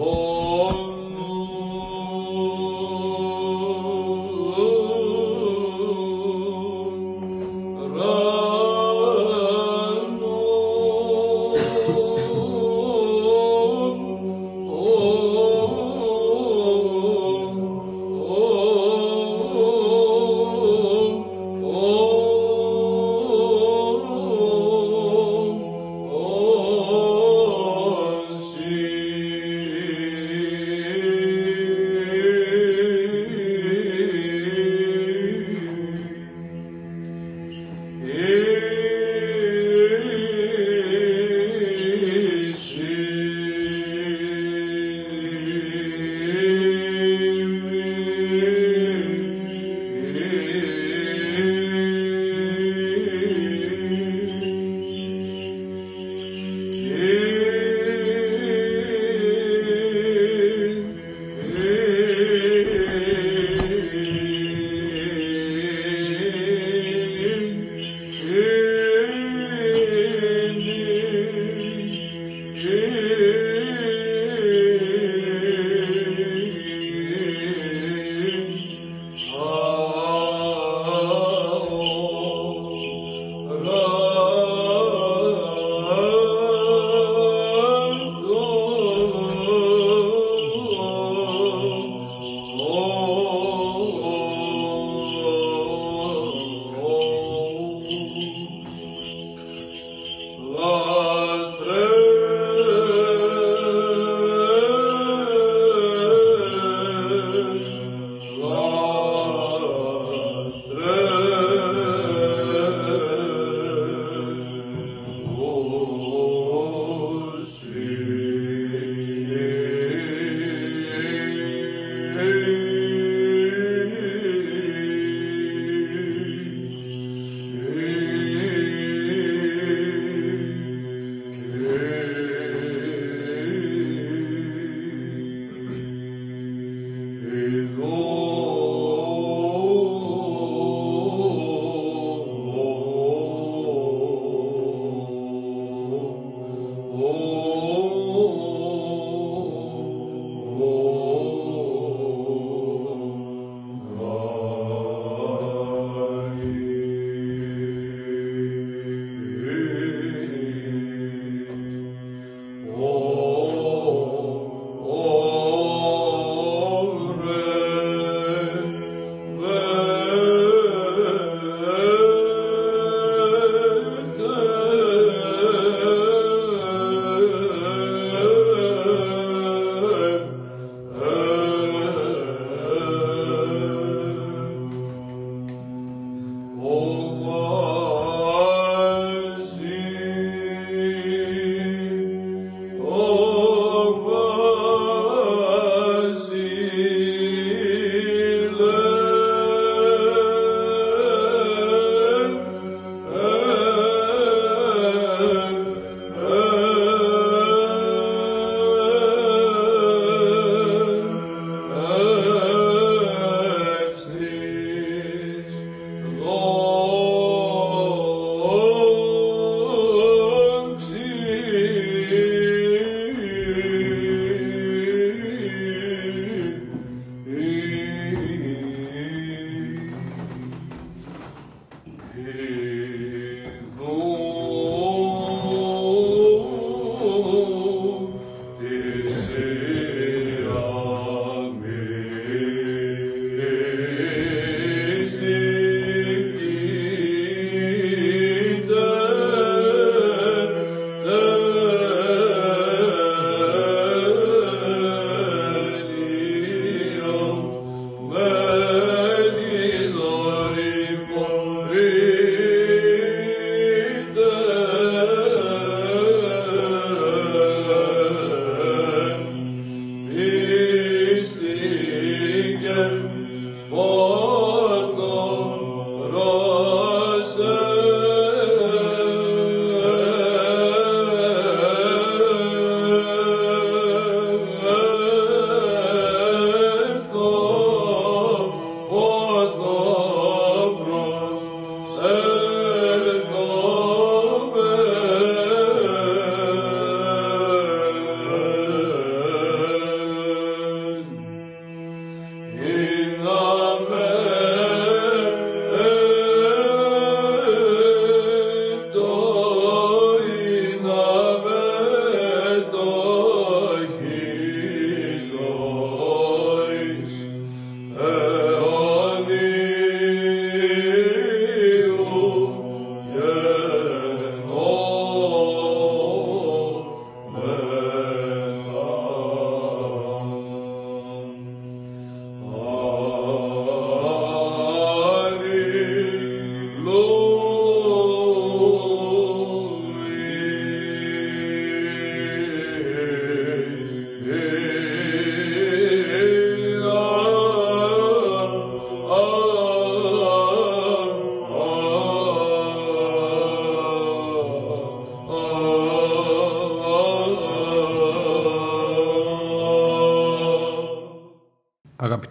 Lord.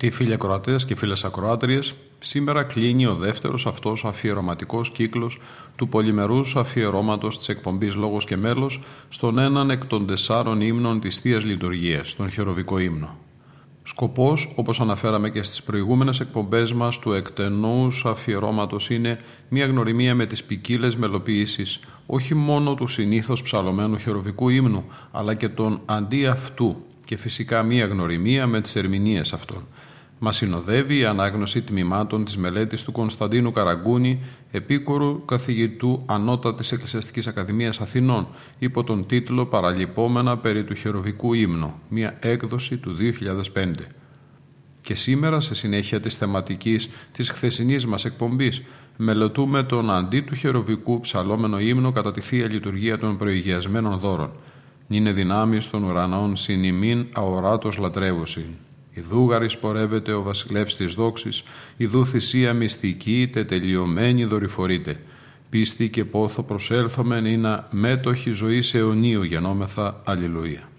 Αγαπητοί φίλοι ακροατές και φίλες ακροάτριες, σήμερα κλείνει ο δεύτερος αυτός αφιερωματικός κύκλος του πολυμερούς αφιερώματος της εκπομπής Λόγος και Μέλος στον έναν εκ των τεσσάρων ύμνων της Θείας Λειτουργίας, τον χειροβικό ύμνο. Σκοπός, όπως αναφέραμε και στις προηγούμενες εκπομπές μας του εκτενούς αφιερώματος είναι μια γνωριμία με τις ποικίλες μελοποιήσεις όχι μόνο του συνήθως ψαλωμένου χειροβικού ύμνου, αλλά και των αντί αυτού και φυσικά μία γνωριμία με τις ερμηνείες αυτών. Μας συνοδεύει η ανάγνωση τμήματων της μελέτης του Κωνσταντίνου Καραγκούνη, επίκορου καθηγητού Ανώτατης Εκκλησιαστικής Ακαδημίας Αθηνών, υπό τον τίτλο «Παραλυπόμενα περί του χεροβικού ύμνου», μια έκδοση του 2005. Και σήμερα, σε συνέχεια της θεματικής της χθεσινής μας εκπομπής, μελετούμε τον αντί του χεροβικού ψαλόμενο ύμνο κατά τη Θεία Λειτουργία των προηγιασμένων δώρων. Είναι δυνάμεις των ουρανών συνημήν αοράτος λατρεύουσιν. Ιδού γαρισπορεύεται ο βασιλεύς της δόξης, ιδού θυσία μυστική είτε τελειωμένη δορυφορείται. Πίστη και πόθο προσέλθομεν είναι μέτοχη ζωή αιωνίου γενόμεθα. Αλληλουία.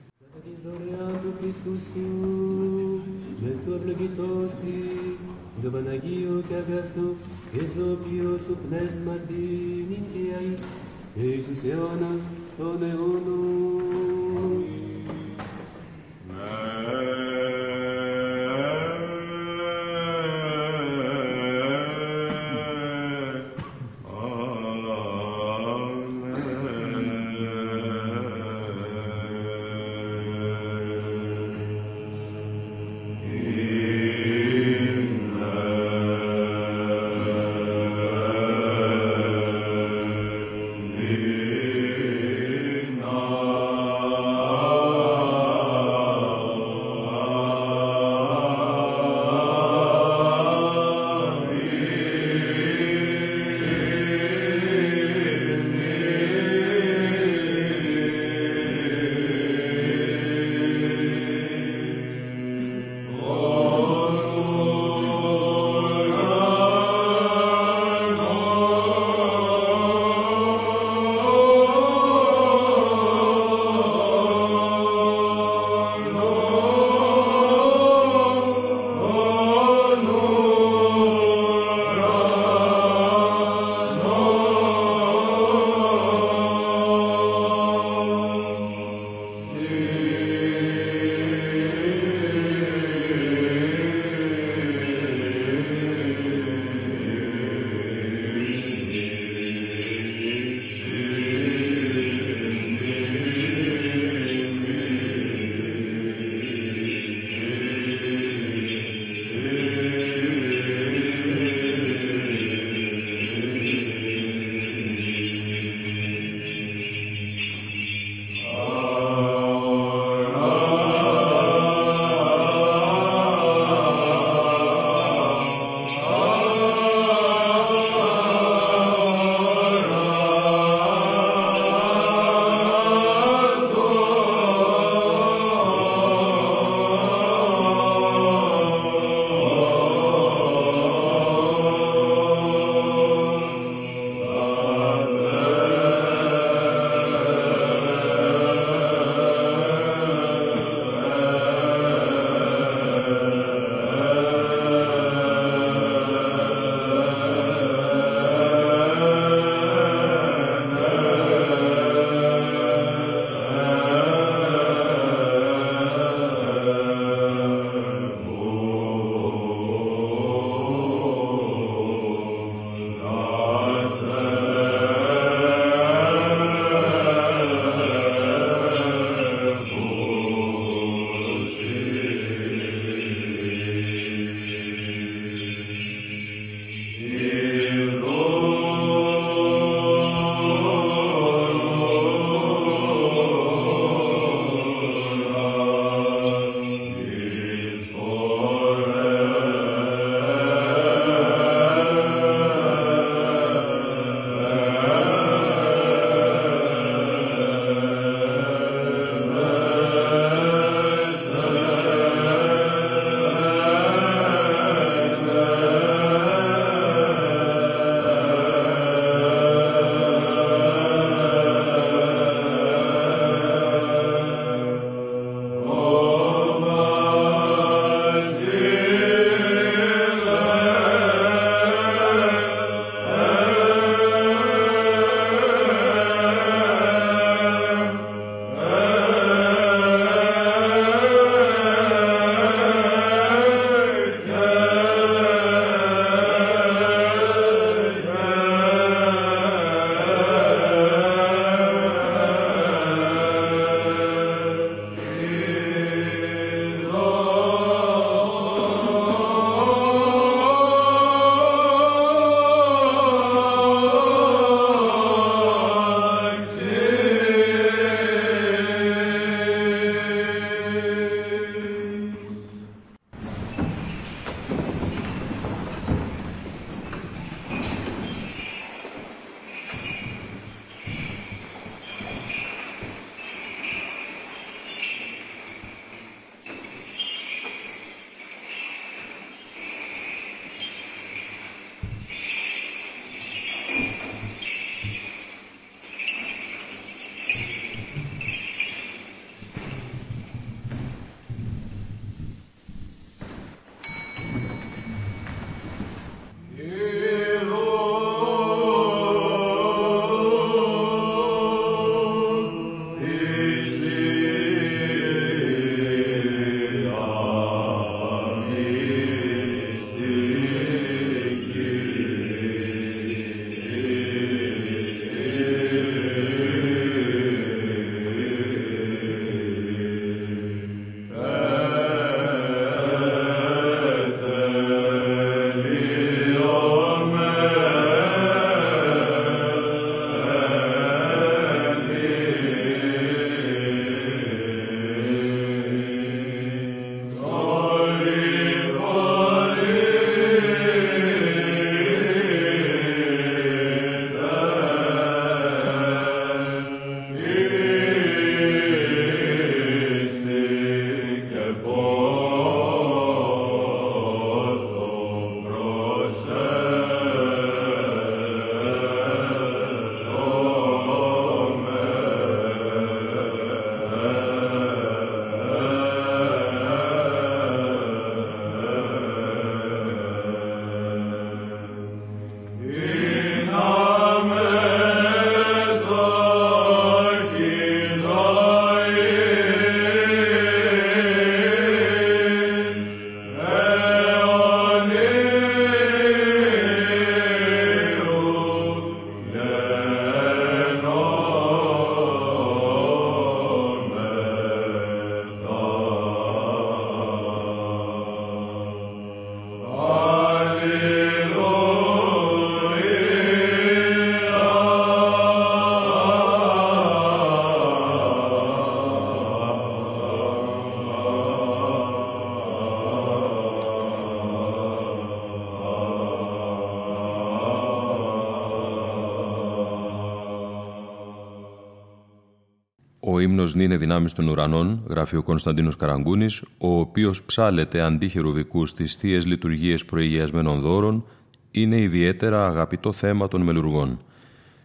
Ουρανών», γράφει ο Κωνσταντίνος Καραγκούνης, ο οποίος ψάλεται αντί χερουβικού στις θείες λειτουργίες προηγιασμένων δώρων, είναι ιδιαίτερα αγαπητό θέμα των μελουργών.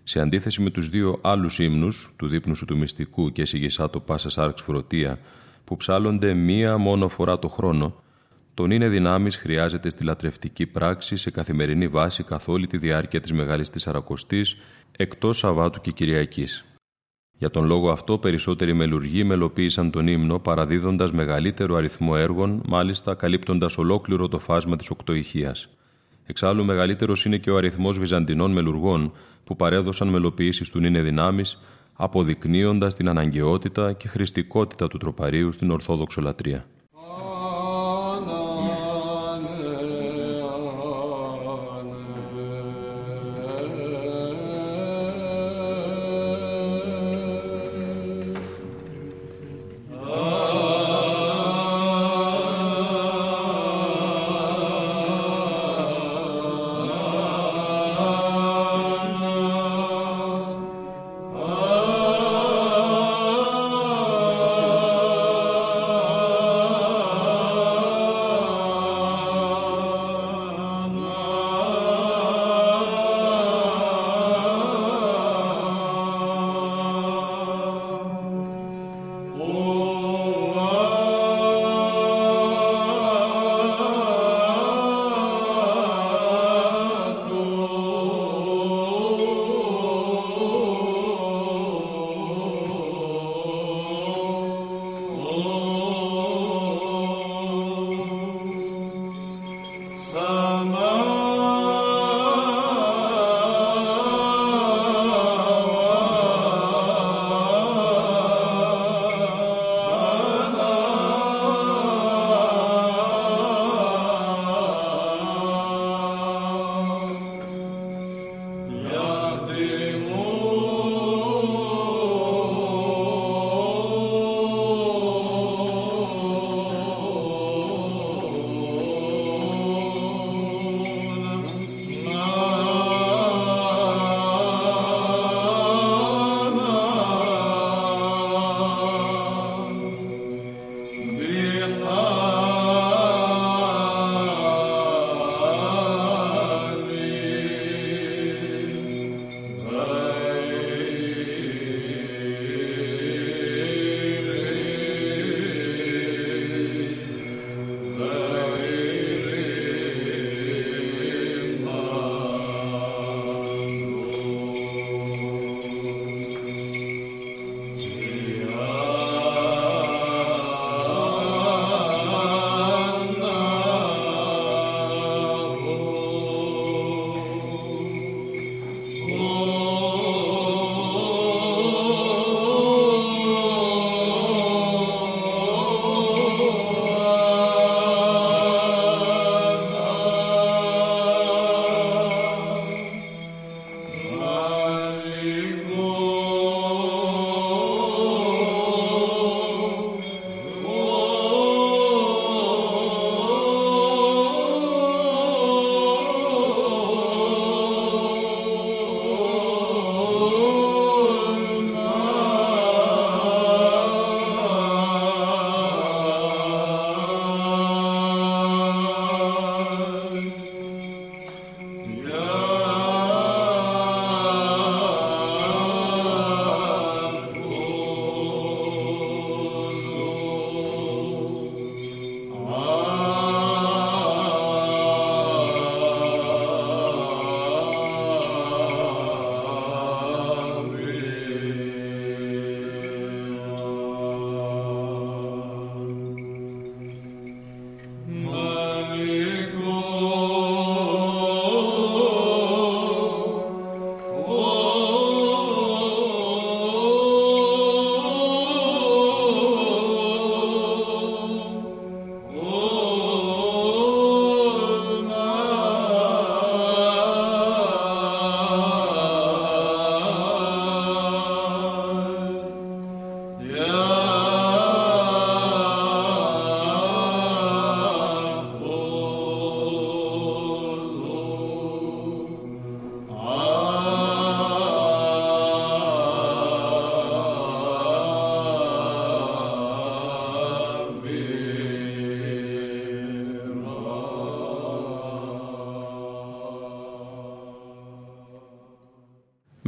Σε αντίθεση με τους δύο άλλους ύμνους, του δείπνου σου του μυστικού και το πάσα άρξ φρωτία, που ψάλλονται μία μόνο φορά το χρόνο, τον είναι δυνάμεις χρειάζεται στη λατρευτική πράξη σε καθημερινή βάση καθ' όλη τη διάρκεια της Μεγάλης Τεσσαρακοστής, εκτός Σαββάτου και Κυριακής. Για τον λόγο αυτό, περισσότεροι μελουργοί μελοποίησαν τον ύμνο παραδίδοντας μεγαλύτερο αριθμό έργων, μάλιστα καλύπτοντας ολόκληρο το φάσμα της οκτωηχίας. Εξάλλου, μεγαλύτερος είναι και ο αριθμός βυζαντινών μελουργών που παρέδωσαν μελοποιήσεις του Νίνε Δυνάμεις, αποδεικνύοντας την αναγκαιότητα και χρηστικότητα του τροπαρίου στην Ορθόδοξο λατρεία.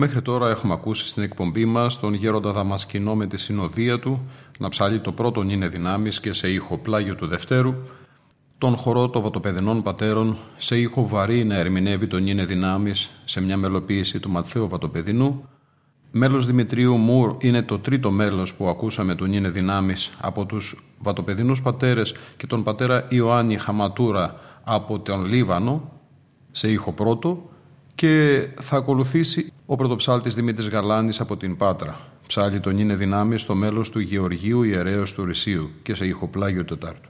Μέχρι τώρα έχουμε ακούσει στην εκπομπή μας τον γέροντα Δαμασκηνό με τη συνοδεία του να ψάλει το πρώτο είναι δυνάμεις και σε ήχο πλάγιο του Δευτέρου, τον χορό των Βατοπεδενών Πατέρων σε ήχο βαρύ να ερμηνεύει τον είναι δυνάμεις σε μια μελοποίηση του Ματθαίου Βατοπεδινού. Μέλος Δημητρίου Μουρ είναι το τρίτο μέλος που ακούσαμε τον είναι δυνάμεις από τους Βατοπεδινούς πατέρες και τον πατέρα Ιωάννη Χαματούρα από τον Λίβανο σε ήχο πρώτο και θα ακολουθήσει ο πρωτοψάλτης Δημήτρης Γαλάνης από την Πάτρα. Ψάλει τον είναι δυνάμεις στο μέλος του Γεωργίου Ιερέως του Ρησίου και σε ηχοπλάγιο Τετάρτου.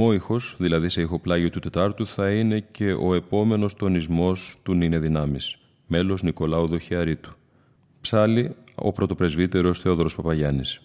Ομόηχος, δηλαδή σε ηχοπλάγιο του Τετάρτου, θα είναι και ο επόμενος τονισμός του Νίνε Δυνάμεις, μέλος Νικολάου Δοχιαρίτου. Ψάλι, ο πρωτοπρεσβύτερος Θεόδωρος Παπαγιάννης.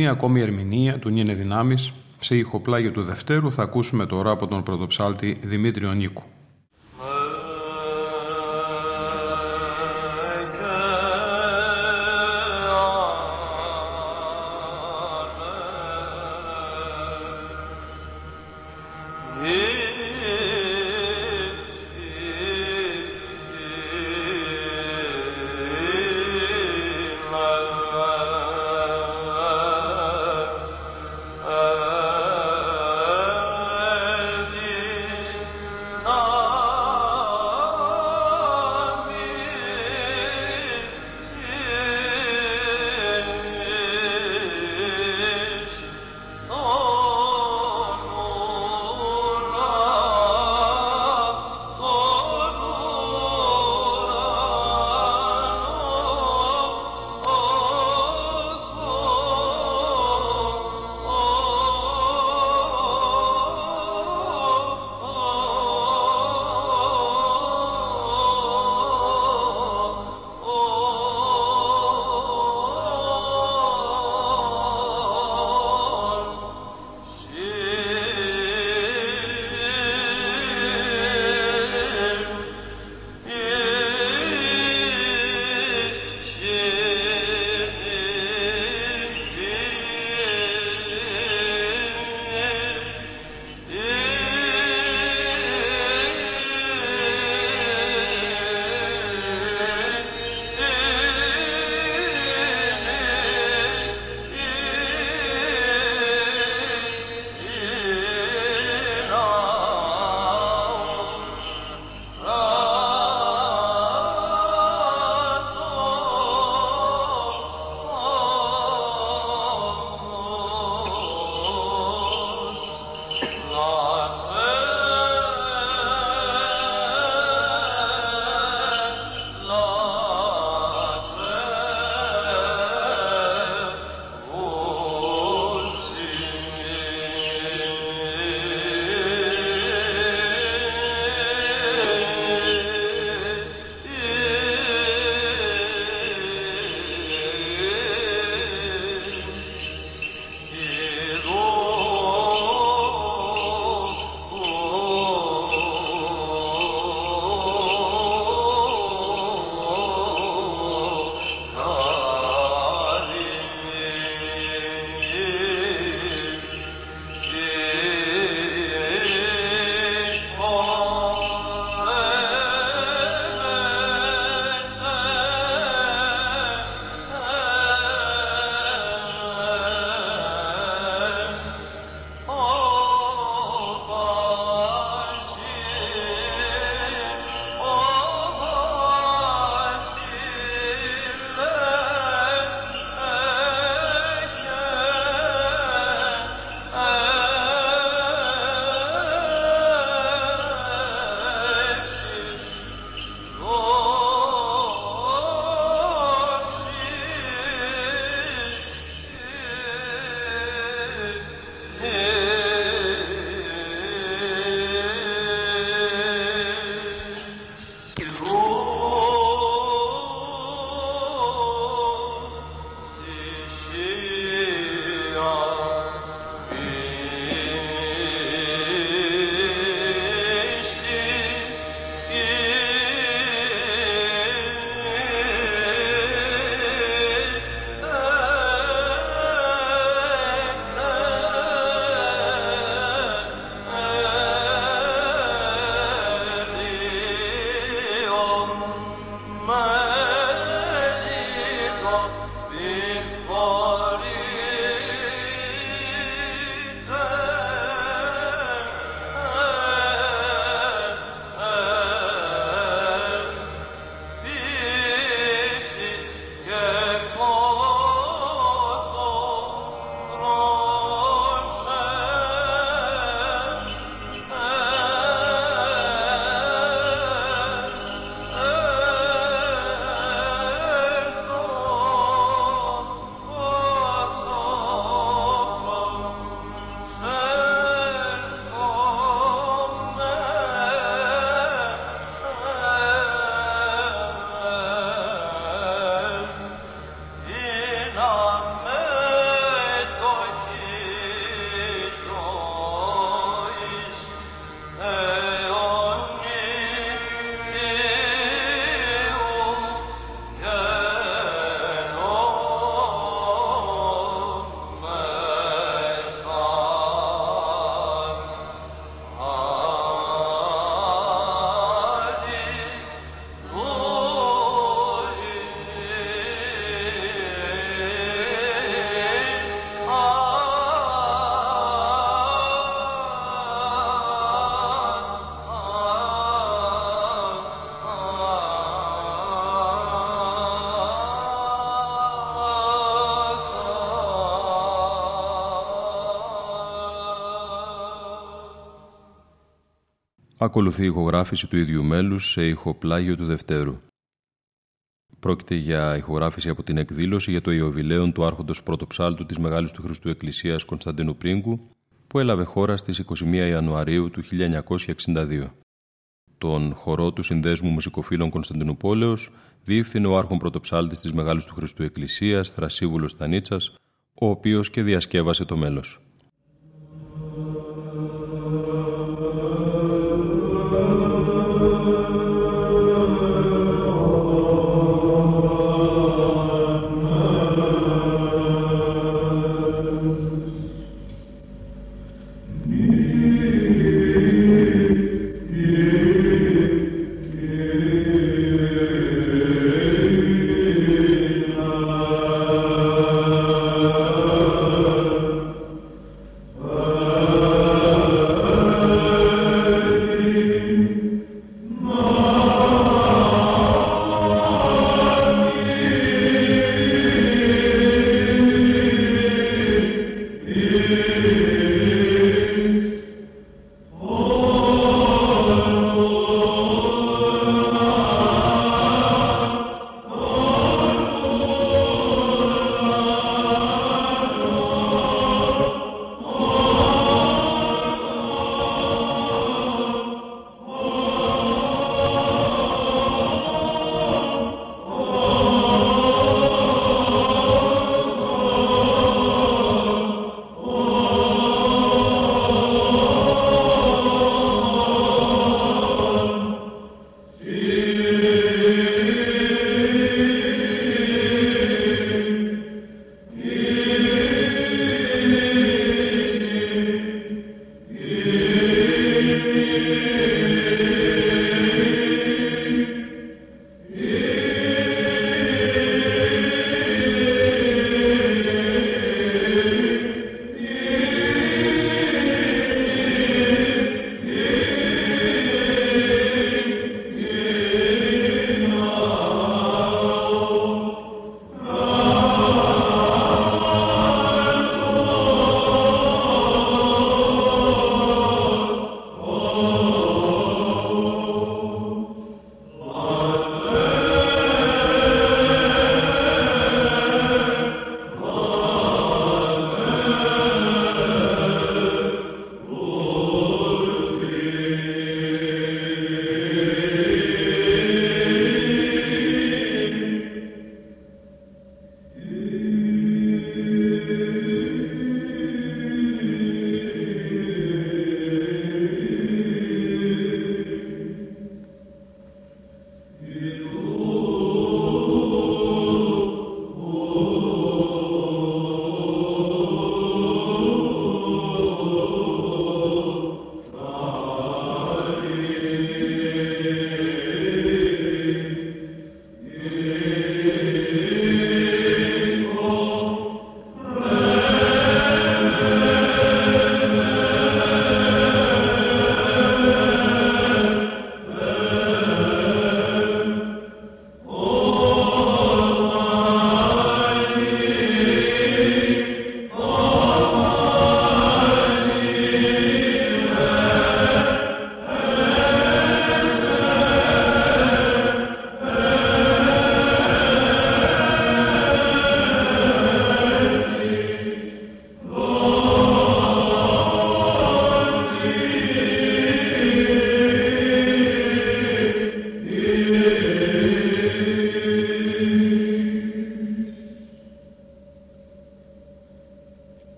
Μία ακόμη ερμηνεία του Νίνε Δυνάμεις σε ηχοπλάγιο του Δευτέρου θα ακούσουμε τώρα από τον πρωτοψάλτη Δημήτριο Νίκου. Ακολουθεί η ηχογράφηση του ίδιου μέλους σε ηχοπλάγιο του Δευτέρου. Πρόκειται για ηχογράφηση από την εκδήλωση για το Ιωβιλέον του Άρχοντος Πρωτοψάλτου της Μεγάλης του Χριστού Εκκλησίας Κωνσταντίνου Πρίγκου που έλαβε χώρα στις 21 Ιανουαρίου του 1962. Τον χορό του Συνδέσμου Μουσικοφίλων Κωνσταντινούπολεως διεύθυνε ο Άρχον Πρωτοψάλτης της Μεγάλης του Χριστού Εκκλησίας Θρασίβουλος Στανίτσας, ο οποίος και διασκεύασε το μέλος.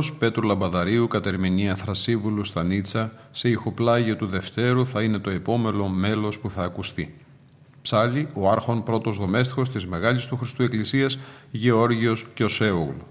Μέλος Πέτρου Λαμπαδαρίου, Κατερμηνία Θρασίβουλου στα Νίτσα, σε ηχοπλάγιο του Δευτέρου θα είναι το επόμενο μέλος που θα ακουστεί. Ψάλι, ο άρχον πρώτος δομέστιχος της Μεγάλης του Χριστού Εκκλησίας, Γεώργιος Κιωσέογλου.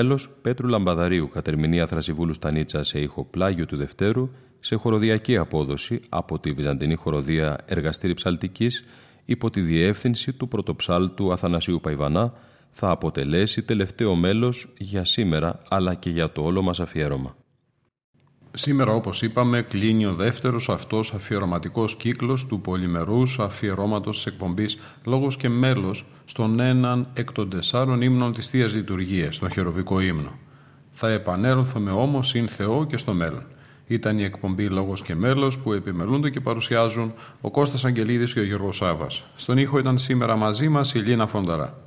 Στο ίδιο μέλος, Πέτρου Λαμπαδαρίου, κατερμηνία Θρασιβούλου Στανίτσα σε ήχο πλάγιο του Δευτέρου, σε χοροδιακή απόδοση από τη Βυζαντινή Χοροδία Εργαστήρι Ψαλτικής υπό τη διεύθυνση του πρωτοψάλτου Αθανασίου Παϊβανά θα αποτελέσει τελευταίο μέλος για σήμερα αλλά και για το όλο μας αφιέρωμα. Σήμερα, όπως είπαμε, κλείνει ο δεύτερος αυτός αφιερωματικός κύκλος του πολυμερούς αφιερώματος της εκπομπής «Λόγος και μέλος» στον έναν εκ των τεσσάρων ύμνων της Θείας Λειτουργίας, τον χεροβικό ύμνο. Θα επανέλθουμε όμως συν Θεό και στο μέλλον. Ήταν η εκπομπή «Λόγος και μέλος» που επιμελούνται και παρουσιάζουν ο Κώστας Αγγελίδης και ο Γιώργος Σάβας. Στον ήχο ήταν σήμερα μαζί μας η Λίνα Φονταρά.